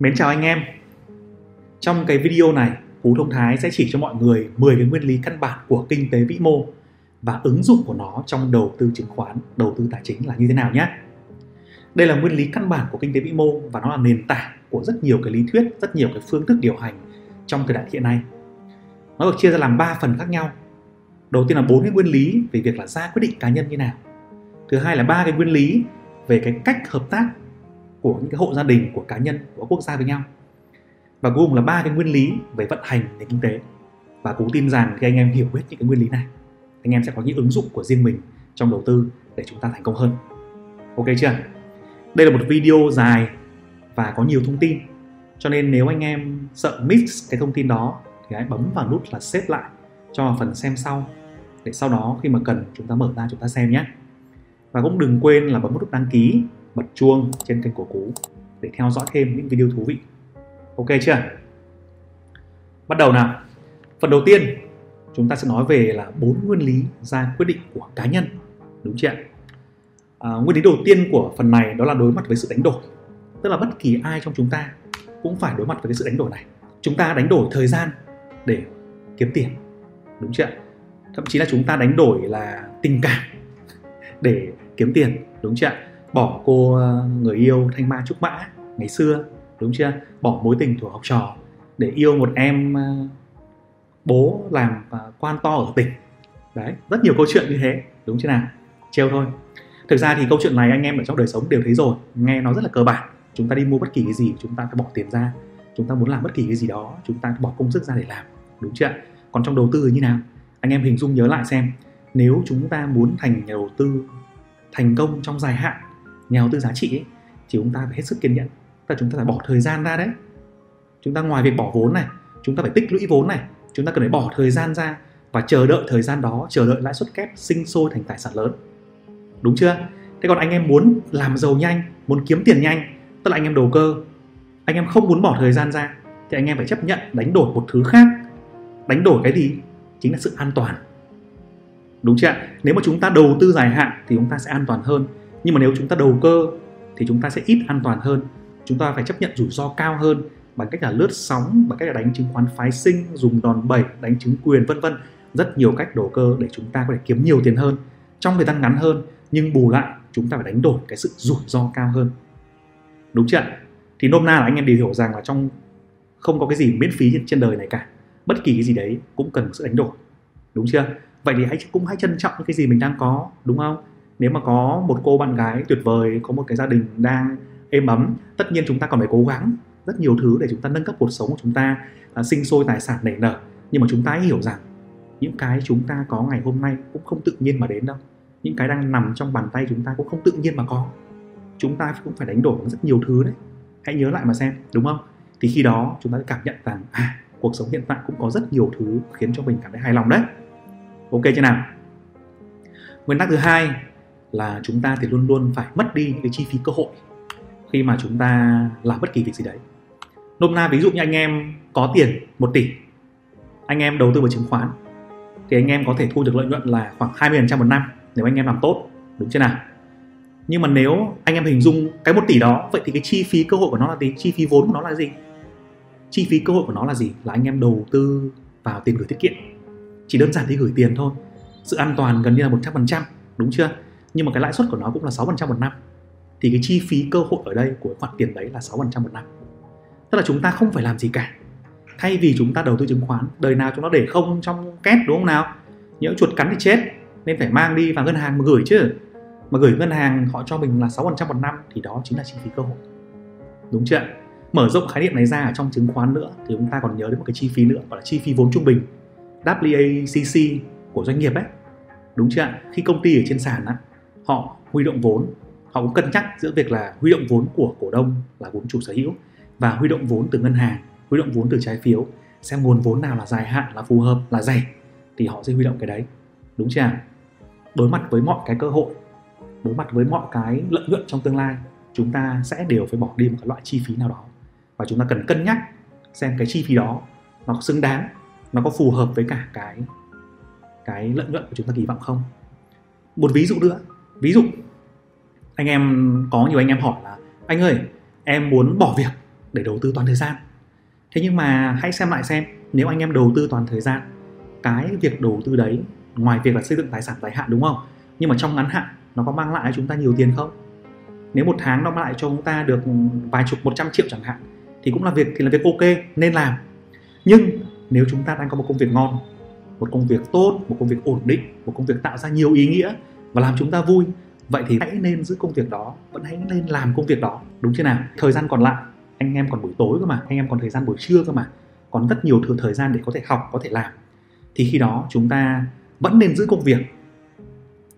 Mến chào anh em Trong cái video này Phú Thông Thái sẽ chỉ cho mọi người 10 cái nguyên lý căn bản của kinh tế vĩ mô và ứng dụng của nó trong đầu tư chứng khoán, đầu tư tài chính là như thế nào nhé. Đây là nguyên lý căn bản của kinh tế vĩ mô và nó là nền tảng của rất nhiều cái lý thuyết, rất nhiều cái phương thức điều hành trong thời đại hiện nay. Nó được chia ra làm 3 phần khác nhau. Đầu tiên là bốn cái nguyên lý về việc là ra quyết định cá nhân như nào. Thứ hai là ba cái nguyên lý về cái cách hợp tác của những cái hộ gia đình, của cá nhân, của quốc gia với nhau. Và cuối cùng là ba cái nguyên lý về vận hành nền kinh tế. Và cũng tin rằng khi anh em hiểu hết những cái nguyên lý này, anh em sẽ có những ứng dụng của riêng mình trong đầu tư để chúng ta thành công hơn. Ok chưa? Đây là một video dài và có nhiều thông tin cho nên nếu anh em sợ mix cái thông tin đó thì hãy bấm vào nút là xếp lại cho phần xem sau để sau đó khi mà cần chúng ta mở ra chúng ta xem nhé và cũng đừng quên là bấm nút đăng ký bật chuông trên kênh của Cú để theo dõi thêm những video thú vị. Ok chưa? Bắt đầu nào. Phần đầu tiên chúng ta sẽ nói về là bốn nguyên lý ra quyết định của cá nhân đúng chưa à, nguyên lý đầu tiên của phần này đó là đối mặt với sự đánh đổi. Tức là bất kỳ ai trong chúng ta cũng phải đối mặt với cái sự đánh đổi này. Chúng ta đánh đổi thời gian để kiếm tiền đúng chưa thậm chí là chúng ta đánh đổi là tình cảm để kiếm tiền đúng chưa bỏ cô ờ, người yêu thanh ma trúc mã ngày xưa, đúng chưa? Bỏ mối tình thuở học trò để yêu một em ờ, bố làm ờ, quan to ở tỉnh. Đấy, rất nhiều câu chuyện như thế, đúng chưa nào? Trêu thôi. Thực ra thì câu chuyện này anh em ở trong đời sống đều thấy rồi, nghe nó rất là cơ bản. Chúng ta đi mua bất kỳ cái gì, chúng ta phải bỏ tiền ra. Chúng ta muốn làm bất kỳ cái gì đó, chúng ta bỏ công sức ra để làm, đúng chưa? Còn trong đầu tư thì như nào? Anh em hình dung nhớ lại xem, nếu chúng ta muốn thành nhà đầu tư thành công trong dài hạn nhà đầu tư giá trị ấy, thì chúng ta phải hết sức kiên nhẫn và chúng ta phải bỏ thời gian ra đấy. Chúng ta ngoài việc bỏ vốn này chúng ta phải tích lũy vốn này chúng ta cần phải bỏ thời gian ra và chờ đợi thời gian đó chờ đợi lãi suất kép sinh sôi thành tài sản lớn. Đúng chưa? Thế còn anh em muốn làm giàu nhanh muốn kiếm tiền nhanh tức là anh em đầu cơ anh em không muốn bỏ thời gian ra thì anh em phải chấp nhận đánh đổi một thứ khác. Đánh đổi cái gì? Chính là sự an toàn. Đúng chưa nếu mà chúng ta đầu tư dài hạn thì chúng ta sẽ an toàn hơn nhưng mà nếu chúng ta đầu cơ thì chúng ta sẽ ít an toàn hơn. Chúng ta phải chấp nhận rủi ro cao hơn bằng cách là lướt sóng, bằng cách là đánh chứng khoán phái sinh, dùng đòn bẩy, đánh chứng quyền, vân vân. Rất nhiều cách đầu cơ để chúng ta có thể kiếm nhiều tiền hơn. Trong thời gian ngắn hơn, nhưng bù lại, chúng ta phải đánh đổi cái sự rủi ro cao hơn. Đúng chưa thì nôm na là anh em đều hiểu rằng là trong không có cái gì miễn phí trên đời này cả. Bất kỳ cái gì đấy cũng cần sự đánh đổi. Đúng chưa? Vậy thì hãy cũng hãy trân trọng những cái gì mình đang có, đúng không? Nếu mà có một cô bạn gái tuyệt vời có một cái gia đình đang êm ấm tất nhiên chúng ta còn phải cố gắng rất nhiều thứ để chúng ta nâng cấp cuộc sống của chúng ta à, sinh sôi tài sản nảy nở. Nhưng mà chúng ta hãy hiểu rằng những cái chúng ta có ngày hôm nay cũng không tự nhiên mà đến đâu. Những cái đang nằm trong bàn tay chúng ta cũng không tự nhiên mà có. Chúng ta cũng phải đánh đổi bằng rất nhiều thứ đấy. Hãy nhớ lại mà xem đúng không? Thì khi đó chúng ta sẽ cảm nhận rằng à cuộc sống hiện tại cũng có rất nhiều thứ khiến cho mình cảm thấy hài lòng đấy. Ok chưa nào? Nguyên tắc thứ hai là chúng ta thì luôn luôn phải mất đi cái chi phí cơ hội khi mà chúng ta làm bất kỳ việc gì đấy. Nôm na ví dụ như anh em có tiền 1 tỷ, anh em đầu tư vào chứng khoán, thì anh em có thể thu được lợi nhuận là khoảng 20% một năm nếu anh em làm tốt, đúng chưa nào? Nhưng mà nếu anh em hình dung cái một tỷ đó, vậy thì cái chi phí cơ hội của nó là gì? Chi phí vốn của nó là gì? Chi phí cơ hội của nó là gì? Là anh em đầu tư vào tiền gửi tiết kiệm, chỉ đơn giản đi gửi tiền thôi, sự an toàn gần như là 100% đúng chưa? Nhưng mà cái lãi suất của nó cũng là 6% một năm. Thì cái chi phí cơ hội ở đây của khoản tiền đấy là 6% một năm. Tức là chúng ta không phải làm gì cả. Thay vì chúng ta đầu tư chứng khoán, đời nào chúng nó để không trong két, đúng không nào? Nhỡ chuột cắn thì chết, nên phải mang đi vào ngân hàng mà gửi chứ. Mà gửi ngân hàng họ cho mình là 6% một năm thì đó chính là chi phí cơ hội. Đúng chưa mở rộng khái niệm này ra ở trong chứng khoán nữa thì chúng ta còn nhớ đến một cái chi phí nữa, gọi là chi phí vốn trung bình WACC của doanh nghiệp ấy. Đúng chưa khi công ty ở trên sàn á họ huy động vốn. Họ cũng cân nhắc giữa việc là huy động vốn của cổ đông là vốn chủ sở hữu và huy động vốn từ ngân hàng, huy động vốn từ trái phiếu, xem nguồn vốn nào là dài hạn, là phù hợp, là rẻ thì họ sẽ huy động cái đấy. Đúng chưa đối mặt với mọi cái cơ hội, đối mặt với mọi cái lợi nhuận trong tương lai, chúng ta sẽ đều phải bỏ đi một cái loại chi phí nào đó. Và chúng ta cần cân nhắc xem cái chi phí đó nó có xứng đáng, nó có phù hợp với cả cái cái lợi nhuận của chúng ta kỳ vọng không. Một ví dụ nữa ví dụ, anh em có nhiều anh em hỏi là, anh ơi, em muốn bỏ việc để đầu tư toàn thời gian. Thế nhưng mà hãy xem lại xem, nếu anh em đầu tư toàn thời gian, cái việc đầu tư đấy, ngoài việc là xây dựng tài sản dài hạn đúng không? Nhưng mà trong ngắn hạn, nó có mang lại cho chúng ta nhiều tiền không? Nếu một tháng nó mang lại cho chúng ta được vài chục, một trăm triệu chẳng hạn, thì cũng là việc, thì là việc ok, nên làm. Nhưng nếu chúng ta đang có một công việc ngon, một công việc tốt, một công việc ổn định, một công việc tạo ra nhiều ý nghĩa và làm chúng ta vui. Vậy thì hãy nên giữ công việc đó, vẫn hãy nên làm công việc đó. Đúng chưa nào? Thời gian còn lại, anh em còn buổi tối cơ mà, anh em còn thời gian buổi trưa cơ mà. Còn rất nhiều thường thời gian để có thể học, có thể làm. Thì khi đó chúng ta vẫn nên giữ công việc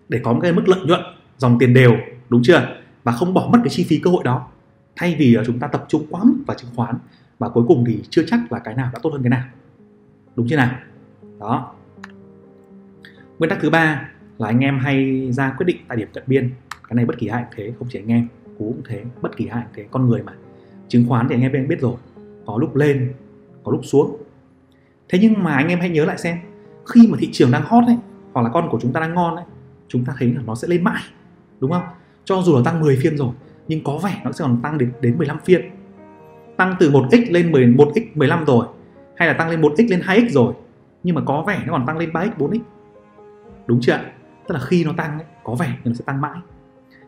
để có một cái mức lợi nhuận, dòng tiền đều, đúng chưa? Và không bỏ mất cái chi phí cơ hội đó. Thay vì à, chúng ta tập trung quá mức vào chứng khoán, và cuối cùng thì chưa chắc là cái nào đã tốt hơn cái nào. Đúng chưa nào? Đó. Nguyên tắc thứ ba là anh em hay ra quyết định tại điểm cận biên. Cái này bất kỳ ai cũng thế, không chỉ anh em, cú cũng thế, bất kỳ ai cũng thế, con người mà. Chứng khoán thì anh em biết rồi, có lúc lên, có lúc xuống. Thế nhưng mà anh em hãy nhớ lại xem, khi mà thị trường đang hot ấy, hoặc là con của chúng ta đang ngon ấy, chúng ta thấy là nó sẽ lên mãi, đúng không? Cho dù là tăng 10 phiên rồi, nhưng có vẻ nó sẽ còn tăng đến đến 15 phiên. Tăng từ 1x lên 11x 15 rồi, hay là tăng lên 1x lên 2x rồi, nhưng mà có vẻ nó còn tăng lên 3x 4x đúng chưa ạ? Tức là khi nó tăng ấy, có vẻ thì nó sẽ tăng mãi.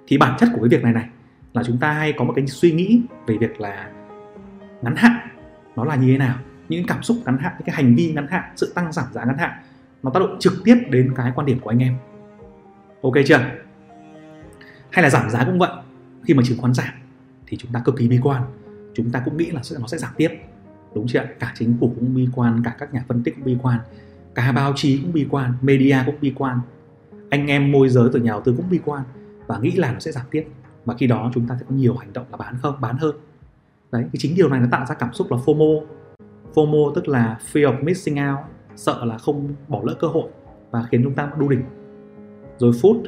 Thì bản chất của cái việc này này là chúng ta hay có một cái suy nghĩ về việc là ngắn hạn nó là như thế nào. Những cảm xúc ngắn hạn những cái hành vi ngắn hạn sự tăng giảm giá ngắn hạn nó tác động trực tiếp đến cái quan điểm của anh em. Ok chưa? Hay là giảm giá cũng vậy. Khi mà chứng khoán giảm thì chúng ta cực kỳ bi quan. Chúng ta cũng nghĩ là nó sẽ giảm tiếp. Đúng chưa cả chính phủ cũng bi quan cả các nhà phân tích cũng bi quan cả báo chí cũng bi quan media cũng bi quan anh em môi giới từ nhà đầu tư cũng bi quan và nghĩ là nó sẽ giảm tiếp. Và khi đó chúng ta sẽ có nhiều hành động là bán không, bán hơn. Đấy, cái chính điều này nó tạo ra cảm xúc là FOMO. FOMO tức là fear of missing out, sợ là không bỏ lỡ cơ hội và khiến chúng ta đu đỉnh. Rồi food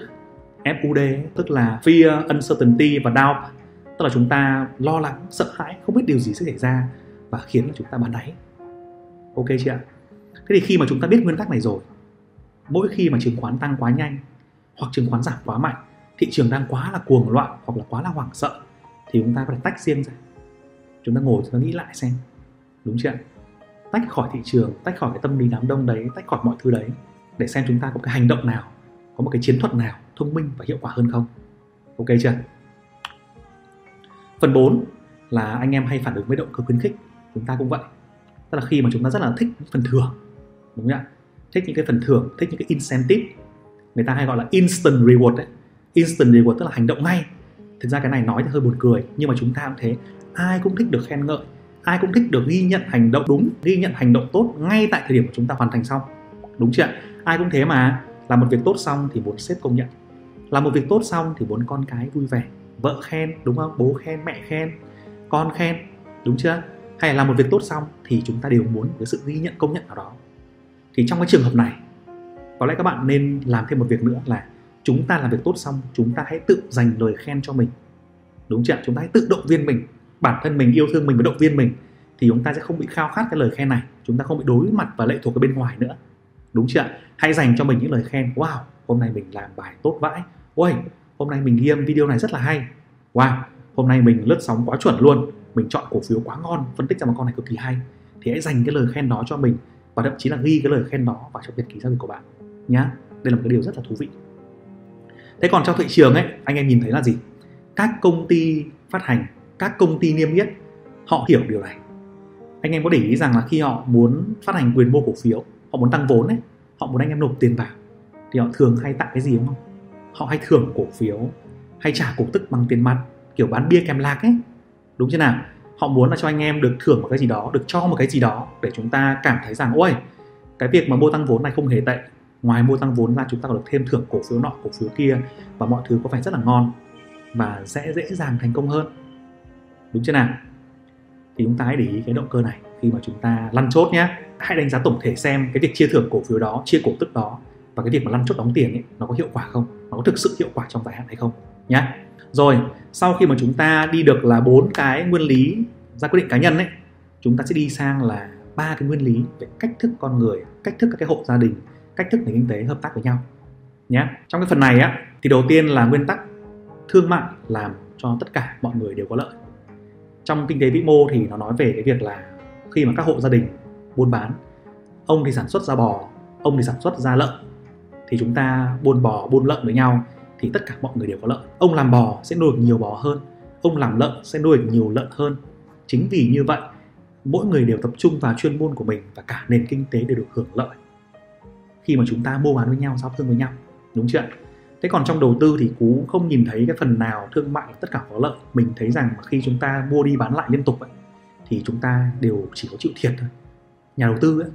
FUD tức là fear, uncertainty và doubt. Tức là chúng ta lo lắng, sợ hãi, không biết điều gì sẽ xảy ra và khiến chúng ta bán đáy. Ok chưa ạ? Thế thì khi mà chúng ta biết nguyên tắc này rồi mỗi khi mà chứng khoán tăng quá nhanh hoặc chứng khoán giảm quá mạnh, thị trường đang quá là cuồng loạn hoặc là quá là hoảng sợ thì chúng ta có thể tách riêng ra. Chúng ta ngồi chúng ta nghĩ lại xem, đúng chưa tách khỏi thị trường, tách khỏi cái tâm lý đám đông đấy, tách khỏi mọi thứ đấy để xem chúng ta có cái hành động nào, có một cái chiến thuật nào thông minh và hiệu quả hơn không. Ok chưa phần 4 là anh em hay phản ứng với động cơ khuyến khích, chúng ta cũng vậy. Tức là khi mà chúng ta rất là thích phần thưởng, đúng không ạ? Thích những cái phần thưởng, thích những cái incentive. Người ta hay gọi là instant reward đấy. Instant reward tức là hành động ngay. Thực ra cái này nói thì hơi buồn cười, nhưng mà chúng ta cũng thế. Ai cũng thích được khen ngợi, ai cũng thích được ghi nhận hành động đúng, ghi nhận hành động tốt ngay tại thời điểm của chúng ta hoàn thành xong. Đúng chưa ai cũng thế mà. Làm một việc tốt xong thì muốn sếp công nhận. Làm một việc tốt xong thì muốn con cái vui vẻ. Vợ khen, đúng không? Bố khen, mẹ khen, con khen, đúng chưa? Hay là làm một việc tốt xong thì chúng ta đều muốn cái sự ghi nhận, công nhận nào đó thì trong cái trường hợp này, có lẽ các bạn nên làm thêm một việc nữa là chúng ta làm việc tốt xong, chúng ta hãy tự dành lời khen cho mình. Đúng chưa chúng ta hãy tự động viên mình. Bản thân mình yêu thương mình và động viên mình, thì chúng ta sẽ không bị khao khát cái lời khen này. Chúng ta không bị đối mặt và lệ thuộc ở bên ngoài nữa. Đúng chưa hãy dành cho mình những lời khen, wow, hôm nay mình làm bài tốt vãi. Ôi, hôm nay mình ghi âm video này rất là hay. Wow, hôm nay mình lướt sóng quá chuẩn luôn. Mình chọn cổ phiếu quá ngon, phân tích ra một con này cực kỳ hay. Thì hãy dành cái lời khen đó cho mình và thậm chí là ghi cái lời khen đó vào trong nhật ký giao dịch của bạn, nhá. Đây là một cái điều rất là thú vị. Thế còn trong thị trường ấy, anh em nhìn thấy là gì? Các công ty phát hành, các công ty niêm yết, họ hiểu điều này. Anh em có để ý rằng là khi họ muốn phát hành quyền mua cổ phiếu, họ muốn tăng vốn ấy, họ muốn anh em nộp tiền vào, thì họ thường hay tặng cái gì đúng không? Họ hay thưởng cổ phiếu, hay trả cổ tức bằng tiền mặt, kiểu bán bia kèm lạc ấy. Đúng chưa nào? Họ muốn là cho anh em được thưởng một cái gì đó, được cho một cái gì đó để chúng ta cảm thấy rằng, ôi, cái việc mà mua tăng vốn này không hề tệ. Ngoài mua tăng vốn ra chúng ta còn được thêm thưởng cổ phiếu nọ, cổ phiếu kia và mọi thứ có vẻ rất là ngon và sẽ dễ dàng thành công hơn. Đúng chưa nào? Thì chúng ta hãy để ý cái động cơ này khi mà chúng ta lăn chốt nhé. Hãy đánh giá tổng thể xem cái việc chia thưởng cổ phiếu đó, chia cổ tức đó và cái việc mà lăn chốt đóng tiền ấy, nó có hiệu quả không? Nó có thực sự hiệu quả trong dài hạn hay không nhé? Rồi, sau khi mà chúng ta đi được là bốn cái nguyên lý ra quyết định cá nhân ấy, chúng ta sẽ đi sang là ba cái nguyên lý về cách thức con người, cách thức các cái hộ gia đình, cách thức nền kinh tế hợp tác với nhau nhé trong cái phần này á, thì đầu tiên là nguyên tắc thương mại làm cho tất cả mọi người đều có lợi. Trong kinh tế vĩ mô thì nó nói về cái việc là khi mà các hộ gia đình buôn bán, ông thì sản xuất ra bò, ông thì sản xuất ra lợn, thì chúng ta buôn bò, buôn lợn với nhau thì tất cả mọi người đều có lợi. Ông làm bò sẽ nuôi được nhiều bò hơn. Ông làm lợn sẽ nuôi được nhiều lợn hơn. Chính vì như vậy mỗi người đều tập trung vào chuyên môn của mình và cả nền kinh tế đều được hưởng lợi. Khi mà chúng ta mua bán với nhau giao thương với nhau đúng chưa thế còn trong đầu tư thì cú không nhìn thấy cái phần nào thương mại tất cả có lợi. Mình thấy rằng khi chúng ta mua đi bán lại liên tục ấy, thì chúng ta đều chỉ có chịu thiệt thôi. Nhà đầu tư ấy,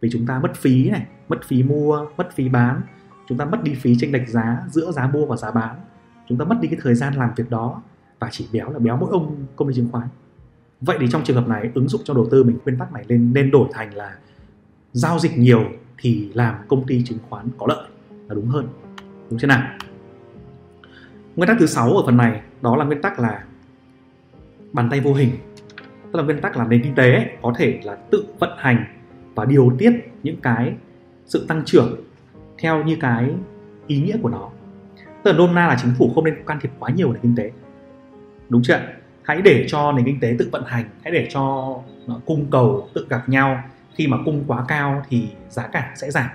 vì chúng ta mất phí này mất phí mua mất phí bán chúng ta mất đi phí tranh lệch giá giữa giá mua và giá bán. Chúng ta mất đi cái thời gian làm việc đó và chỉ béo là béo mỗi ông công ty chứng khoán. Vậy thì trong trường hợp này, ứng dụng cho đầu tư mình, nguyên tắc này nên nên đổi thành là giao dịch nhiều thì làm công ty chứng khoán có lợi là đúng hơn. Đúng thế nào? Nguyên tắc thứ sáu ở phần này, đó là nguyên tắc là bàn tay vô hình. Tức là nguyên tắc là nền kinh tế có thể là tự vận hành và điều tiết những cái sự tăng trưởng theo như cái ý nghĩa của nó. Tức là nôm na là chính phủ không nên can thiệp quá nhiều vào nền kinh tế. Đúng chưa hãy để cho nền kinh tế tự vận hành hãy để cho cung cầu tự gặp nhau. Khi mà cung quá cao thì giá cả sẽ giảm.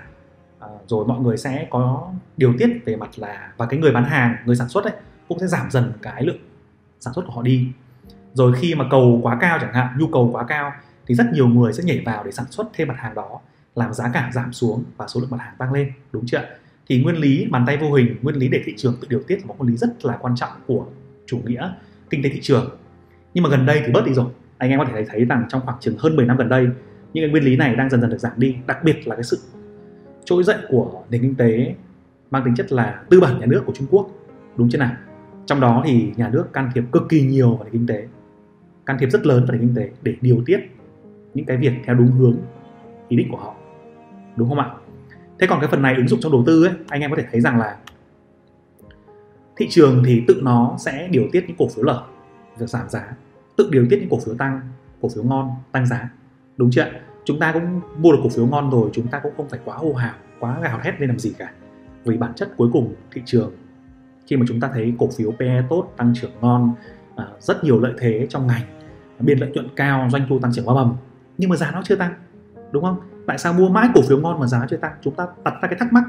À, rồi mọi người sẽ có điều tiết về mặt là và cái người bán hàng người sản xuất ấy cũng sẽ giảm dần cái lượng sản xuất của họ đi. Rồi khi mà cầu quá cao chẳng hạn nhu cầu quá cao thì rất nhiều người sẽ nhảy vào để sản xuất thêm mặt hàng đó làm giá cả giảm xuống và số lượng mặt hàng tăng lên, đúng chưa thì nguyên lý bàn tay vô hình, nguyên lý để thị trường tự điều tiết là một nguyên lý rất là quan trọng của chủ nghĩa kinh tế thị trường. Nhưng mà gần đây thì bớt đi rồi. Anh em có thể thấy rằng trong khoảng chừng hơn 10 năm gần đây, những cái nguyên lý này đang dần dần được giảm đi, đặc biệt là cái sự trỗi dậy của nền kinh tế mang tính chất là tư bản nhà nước của Trung Quốc, đúng chưa nào? Trong đó thì nhà nước can thiệp cực kỳ nhiều vào nền kinh tế, can thiệp rất lớn vào nền kinh tế để điều tiết những cái việc theo đúng hướng ý định của họ đúng không ạ? Thế còn cái phần này ứng dụng trong đầu tư ấy, anh em có thể thấy rằng là thị trường thì tự nó sẽ điều tiết những cổ phiếu lở, việc giảm giá, tự điều tiết những cổ phiếu tăng, cổ phiếu ngon, tăng giá, đúng chưa chúng ta cũng mua được cổ phiếu ngon rồi, chúng ta cũng không phải quá hô hào, quá gào hét lên làm gì cả. Vì bản chất cuối cùng thị trường, khi mà chúng ta thấy cổ phiếu PE tốt, tăng trưởng ngon à, rất nhiều lợi thế trong ngành, biên lợi nhuận cao, doanh thu tăng trưởng quá bầm, nhưng mà giá nó chưa tăng, đúng không? Tại sao mua mãi cổ phiếu ngon mà giá chưa tăng? Chúng ta đặt ra cái thắc mắc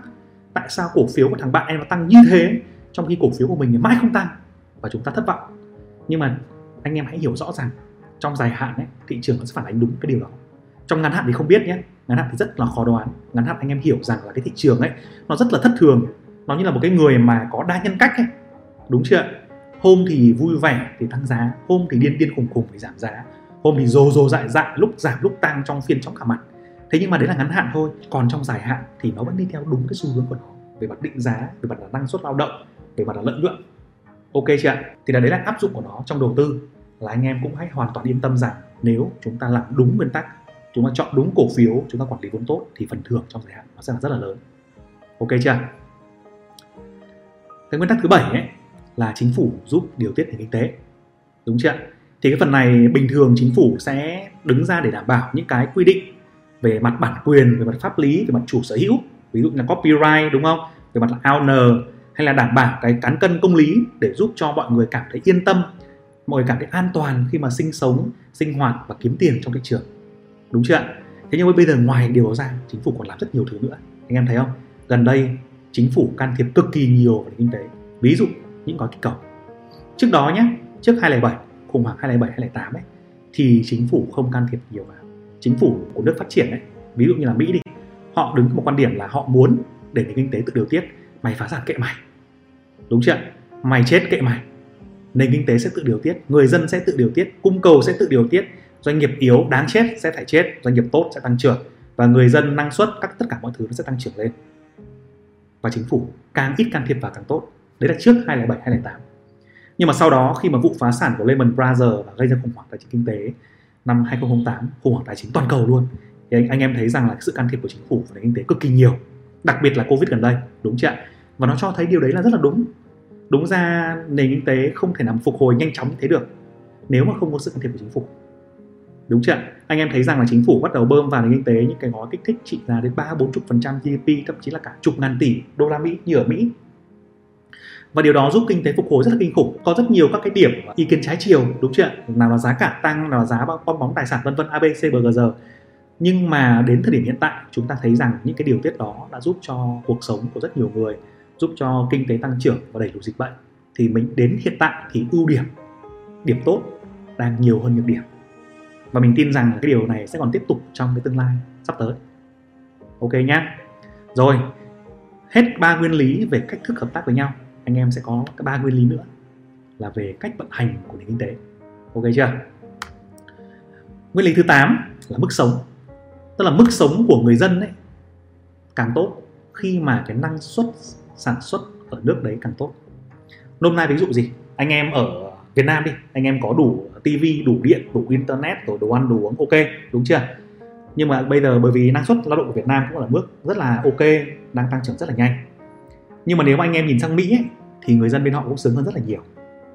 tại sao cổ phiếu của thằng bạn em nó tăng như thế trong khi cổ phiếu của mình thì mãi không tăng? Và chúng ta thất vọng. Nhưng mà anh em hãy hiểu rõ rằng trong dài hạn ấy, thị trường nó sẽ phản ánh đúng cái điều đó. Trong ngắn hạn thì không biết nhé ngắn hạn thì rất là khó đoán. Ngắn hạn anh em hiểu rằng là cái thị trường ấy nó rất là thất thường. Nó như là một cái người mà có đa nhân cách ấy. Đúng chưa hôm thì vui vẻ thì tăng giá hôm thì điên điên khùng khùng thì giảm giá hôm thì rồ rồ dại dại lúc giảm lúc tăng trong phiên trong cả mặt thế nhưng mà đấy là ngắn hạn thôi. Còn trong dài hạn thì nó vẫn đi theo đúng cái xu hướng của nó. Về mặt định giá, về mặt là năng suất lao động, về mặt là lợi nhuận. Ok chưa ạ? Thì là đấy là áp dụng của nó trong đầu tư. Là anh em cũng hãy hoàn toàn yên tâm rằng nếu chúng ta làm đúng nguyên tắc, chúng ta chọn đúng cổ phiếu, chúng ta quản lý vốn tốt thì phần thưởng trong dài hạn nó sẽ là rất là lớn. Ok chưa cái nguyên tắc thứ bảy ấy là chính phủ giúp điều tiết nền kinh tế. Đúng chưa thì cái phần này bình thường chính phủ sẽ đứng ra để đảm bảo những cái quy định về mặt bản quyền, về mặt pháp lý, về mặt chủ sở hữu, ví dụ như là copyright, đúng không? Về mặt là owner, hay là đảm bảo cái cán cân công lý để giúp cho mọi người cảm thấy yên tâm, mọi người cảm thấy an toàn khi mà sinh sống, sinh hoạt và kiếm tiền trong thị trường. Đúng chưa ạ? Thế nhưng mà bây giờ ngoài điều đó ra, chính phủ còn làm rất nhiều thứ nữa. Anh em thấy không? Gần đây, chính phủ can thiệp cực kỳ nhiều vào kinh tế. Ví dụ, những gói kích cầu. Trước đó nhé trước 2007 khủng hoảng 2007 2008 ấy, thì chính phủ không can thiệp nhiều vào chính phủ của nước phát triển ấy, ví dụ như là Mỹ đi, họ đứng một quan điểm là họ muốn để nền kinh tế tự điều tiết, mày phá sản kệ mày. Đúng chưa mày chết kệ mày. Nền kinh tế sẽ tự điều tiết, người dân sẽ tự điều tiết, cung cầu sẽ tự điều tiết, doanh nghiệp yếu, đáng chết sẽ phải chết, doanh nghiệp tốt sẽ tăng trưởng, và người dân năng suất, các, tất cả mọi thứ nó sẽ tăng trưởng lên. Và chính phủ càng ít can thiệp vào càng tốt. Đấy là trước 2007 2008 nhưng mà sau đó khi mà vụ phá sản của Lehman Brothers và gây ra khủng hoảng tài chính kinh tế năm 2008 khủng hoảng tài chính toàn cầu luôn. Thì anh, anh em thấy rằng là sự can thiệp của chính phủ vào nền kinh tế cực kỳ nhiều đặc biệt là covid gần đây đúng chưa ạ? Và nó cho thấy điều đấy là rất là đúng. Đúng ra nền kinh tế không thể nào phục hồi nhanh chóng như thế được nếu mà không có sự can thiệp của chính phủ. Đúng chưa anh em thấy rằng là chính phủ bắt đầu bơm vào nền kinh tế những cái gói kích thích trị giá đến ba bốn chục phần trăm GDP thậm chí là cả chục ngàn tỷ đô la Mỹ như ở Mỹ và điều đó giúp kinh tế phục hồi rất là kinh khủng, có rất nhiều các cái điểm, ý kiến trái chiều, đúng chưa nào là giá cả tăng, nào là giá bong bóng tài sản, vân vân abc bgg nhưng mà đến thời điểm hiện tại, chúng ta thấy rằng những cái điều tiết đó đã giúp cho cuộc sống của rất nhiều người, giúp cho kinh tế tăng trưởng và đẩy lùi dịch bệnh. Thì mình, đến hiện tại thì ưu điểm điểm tốt đang nhiều hơn nhược điểm. Và mình tin rằng cái điều này sẽ còn tiếp tục trong cái tương lai sắp tới. Ok nhá. Rồi, hết ba nguyên lý về cách thức hợp tác với nhau anh em sẽ có cái ba nguyên lý nữa là về cách vận hành của nền kinh tế. Ok chưa? Nguyên lý thứ 8 là mức sống. Tức là mức sống của người dân ấy càng tốt khi mà cái năng suất sản xuất ở nước đấy càng tốt. Nôm na ví dụ gì? Anh em ở Việt Nam đi anh em có đủ tivi đủ điện đủ internet rồi đồ ăn đồ uống ok đúng chưa? Nhưng mà bây giờ bởi vì năng suất lao động của Việt Nam cũng là mức rất là ok đang tăng trưởng rất là nhanh. Nhưng mà nếu mà anh em nhìn sang Mỹ ấy, thì người dân bên họ cũng sướng hơn rất là nhiều.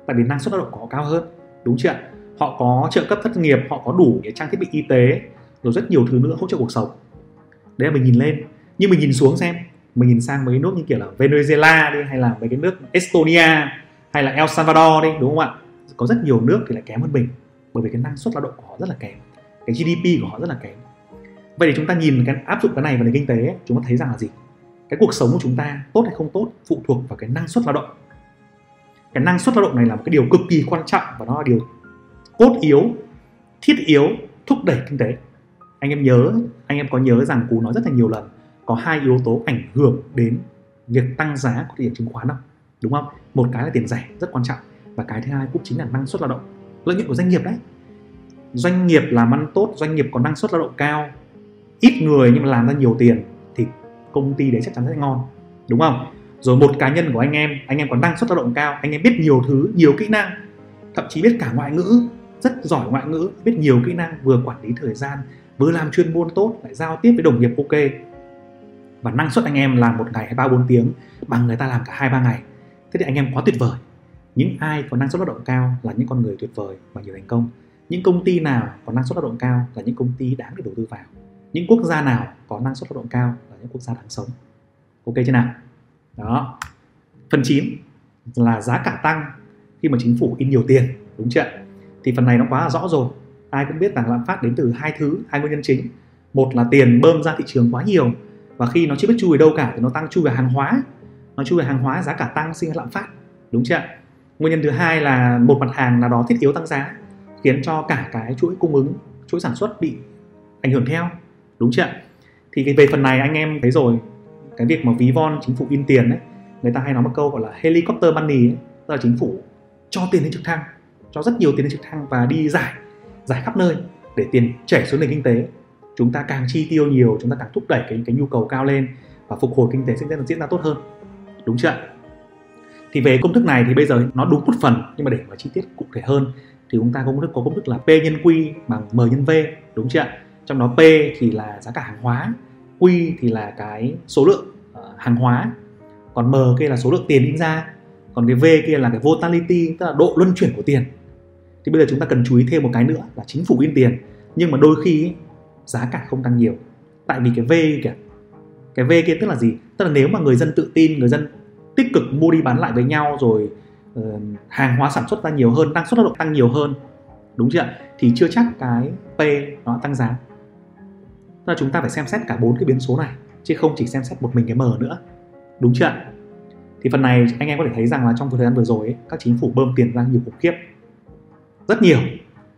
Tại vì năng suất lao động của họ cao hơn, đúng chưa họ có trợ cấp thất nghiệp, họ có đủ cái trang thiết bị y tế, rồi rất nhiều thứ nữa hỗ trợ cuộc sống. Đấy là mình nhìn lên. Nhưng mình nhìn xuống xem, mình nhìn sang mấy nước như kiểu là Venezuela đi, hay là mấy cái nước Estonia, hay là El Salvador đi, đúng không ạ? Có rất nhiều nước thì lại kém hơn mình, bởi vì cái năng suất lao động của họ rất là kém, cái GDP của họ rất là kém. Vậy thì chúng ta nhìn cái áp dụng cái này vào nền kinh tế chúng ta thấy rằng là gì? Cái cuộc sống của chúng ta tốt hay không tốt, phụ thuộc vào cái năng suất lao động. Cái năng suất lao động này là một cái điều cực kỳ quan trọng và nó là điều cốt yếu, thiết yếu, thúc đẩy kinh tế. Anh em nhớ, anh em có nhớ rằng cú nói rất là nhiều lần, có hai yếu tố ảnh hưởng đến việc tăng giá của thị trường chứng khoán không? Đúng không? Một cái là tiền rẻ, rất quan trọng, và cái thứ hai cũng chính là năng suất lao động. Lợi nhuận của doanh nghiệp đấy. Doanh nghiệp làm ăn tốt, doanh nghiệp có năng suất lao động cao, ít người nhưng mà làm ra nhiều tiền công ty đấy chắc chắn sẽ ngon, đúng không? Rồi một cá nhân của anh em anh em có năng suất lao động cao, anh em biết nhiều thứ, nhiều kỹ năng. Thậm chí biết cả ngoại ngữ, rất giỏi ngoại ngữ, biết nhiều kỹ năng, vừa quản lý thời gian, vừa làm chuyên môn tốt, lại giao tiếp với đồng nghiệp ok. Và năng suất anh em làm một ngày hay ba, bốn tiếng, bằng người ta làm cả hai, ba ngày. Thế thì anh em quá tuyệt vời. Những ai có năng suất lao động cao là những con người tuyệt vời và nhiều thành công. Những công ty nào có năng suất lao động cao là những công ty đáng để đầu tư vào những quốc gia nào có năng suất lao động cao là những quốc gia đáng sống. Ok chưa nào? Đó. Phần 9 là giá cả tăng khi mà chính phủ in nhiều tiền, đúng chưa thì phần này nó quá là rõ rồi. Ai cũng biết rằng lạm phát đến từ hai thứ, hai nguyên nhân chính. Một là tiền bơm ra thị trường quá nhiều và khi nó chưa biết chui về đâu cả thì nó tăng chui về hàng hóa. Nó chui về hàng hóa, giá cả tăng, sinh ra lạm phát, đúng chưa nguyên nhân thứ hai là một mặt hàng nào đó thiết yếu tăng giá, khiến cho cả cái chuỗi cung ứng, chuỗi sản xuất bị ảnh hưởng theo đúng chưa thì về phần này anh em thấy rồi. Cái việc mà ví von chính phủ in tiền ấy người ta hay nói một câu gọi là helicopter money ấy, tức là chính phủ cho tiền lên trực thăng cho rất nhiều tiền lên trực thăng và đi giải giải khắp nơi để tiền chảy xuống nền kinh tế. Chúng ta càng chi tiêu nhiều chúng ta càng thúc đẩy cái cái nhu cầu cao lên và phục hồi kinh tế sẽ diễn ra tốt hơn. Đúng chưa thì về công thức này thì bây giờ nó đúng một phần nhưng mà để mà chi tiết cụ thể hơn thì chúng ta cũng công thức có công thức là P nhân Q bằng M nhân V. Đúng chưa trong đó P thì là giá cả hàng hóa Q thì là cái số lượng uh, hàng hóa. Còn M kia là số lượng tiền in ra. Còn cái V kia là cái volatility tức là độ luân chuyển của tiền. Thì bây giờ chúng ta cần chú ý thêm một cái nữa là chính phủ in tiền. Nhưng mà đôi khi giá cả không tăng nhiều. Tại vì cái V kìa. Cái V kia tức là gì? Tức là nếu mà người dân tự tin người dân tích cực mua đi bán lại với nhau rồi uh, hàng hóa sản xuất ra nhiều hơn năng suất lao động tăng nhiều hơn. Đúng chưa thì chưa chắc cái P nó tăng giá. Tức là chúng ta phải xem xét cả bốn cái biến số này chứ không chỉ xem xét một mình cái M nữa. Đúng chưa ạ? thì phần này anh em có thể thấy rằng là trong thời gian vừa rồi ấy, các chính phủ bơm tiền ra nhiều khủng khiếp. Rất nhiều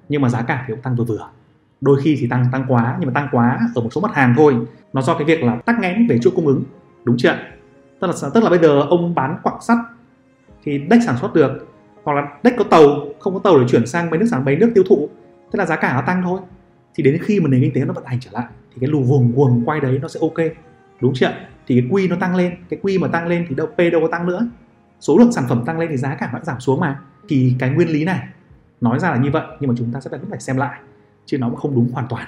nhưng mà giá cả thì cũng tăng vừa vừa. Đôi khi thì tăng tăng quá nhưng mà tăng quá ở một số mặt hàng thôi. Nó do cái việc là tắc nghẽn về chuỗi cung ứng. Đúng chưa ạ? tức là tức là bây giờ ông bán quặng sắt thì đếch sản xuất được hoặc là đếch có tàu không có tàu để chuyển sang mấy nước sản mấy nước tiêu thụ thế là giá cả nó tăng thôi. Thì đến khi mà nền kinh tế nó vận hành trở lại thì cái lù vùng quần quay đấy nó sẽ ok. Đúng chưa thì cái quy nó tăng lên, cái quy mà tăng lên thì đâu, p đâu có tăng nữa. Số lượng sản phẩm tăng lên thì giá cả nó giảm xuống mà. Thì cái nguyên lý này, nói ra là như vậy, nhưng mà chúng ta sẽ phải phải xem lại, chứ nó cũng không đúng hoàn toàn.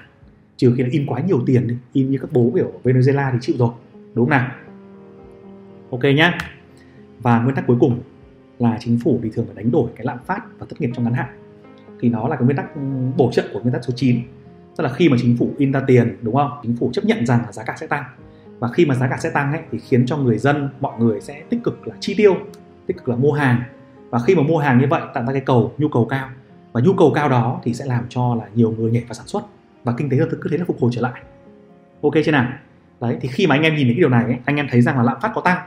Trừ khi là in quá nhiều tiền đi, in như các bố kiểu Venezuela thì chịu rồi. Đúng không nào? Ok nhá. Và nguyên tắc cuối cùng là chính phủ thì thường phải đánh đổi cái lạm phát và thất nghiệp trong ngắn hạn. Thì nó là cái nguyên tắc ừ, bổ trợ của nguyên tắc số 9 tức là khi mà chính phủ in ra tiền đúng không? Chính phủ chấp nhận rằng là giá cả sẽ tăng. Và khi mà giá cả sẽ tăng ấy thì khiến cho người dân mọi người sẽ tích cực là chi tiêu tích cực là mua hàng. Và khi mà mua hàng như vậy tạo ra cái cầu nhu cầu cao. Và nhu cầu cao đó thì sẽ làm cho là nhiều người nhảy vào sản xuất. Và kinh tế cứ thế là phục hồi trở lại. Ok chưa nào? Đấy thì khi mà anh em nhìn thấy cái điều này ấy, anh em thấy rằng là lạm phát có tăng.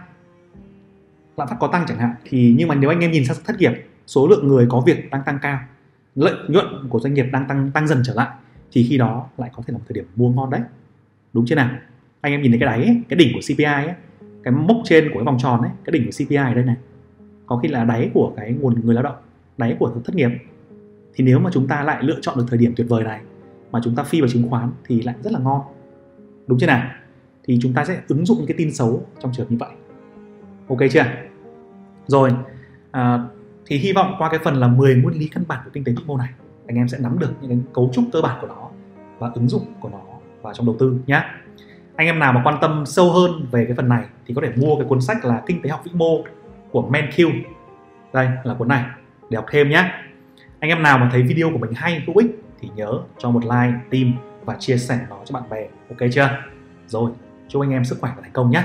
Lạm phát có tăng chẳng hạn. Thì nhưng mà nếu anh em nhìn sang thất nghiệp số lượng người có việc đang tăng cao lợi nhuận của doanh nghiệp đang tăng tăng dần trở lại thì khi đó lại có thể là một thời điểm mua ngon đấy. Đúng chưa nào? Anh em nhìn thấy cái đáy ấy, cái đỉnh của CPI ấy, cái mốc trên của cái vòng tròn ấy cái đỉnh của CPI ở đây này. Có khi là đáy của cái nguồn người lao động đáy của thất nghiệp. Thì nếu mà chúng ta lại lựa chọn được thời điểm tuyệt vời này mà chúng ta phi vào chứng khoán thì lại rất là ngon. Đúng chưa nào? Thì chúng ta sẽ ứng dụng những cái tin xấu trong trường hợp như vậy. Ok chưa? Rồi à, thì hy vọng qua cái phần là 10 nguyên lý căn bản của kinh tế vĩ mô này anh em sẽ nắm được những cái cấu trúc cơ bản của nó và ứng dụng của nó vào trong đầu tư nhé anh em nào mà quan tâm sâu hơn về cái phần này thì có thể mua cái cuốn sách là kinh tế học vĩ mô của MenQ đây là cuốn này, để học thêm nhé anh em nào mà thấy video của mình hay, hữu ích thì nhớ cho một like tim và chia sẻ nó cho bạn bè. Ok chưa? Rồi, chúc anh em sức khỏe và thành công nhé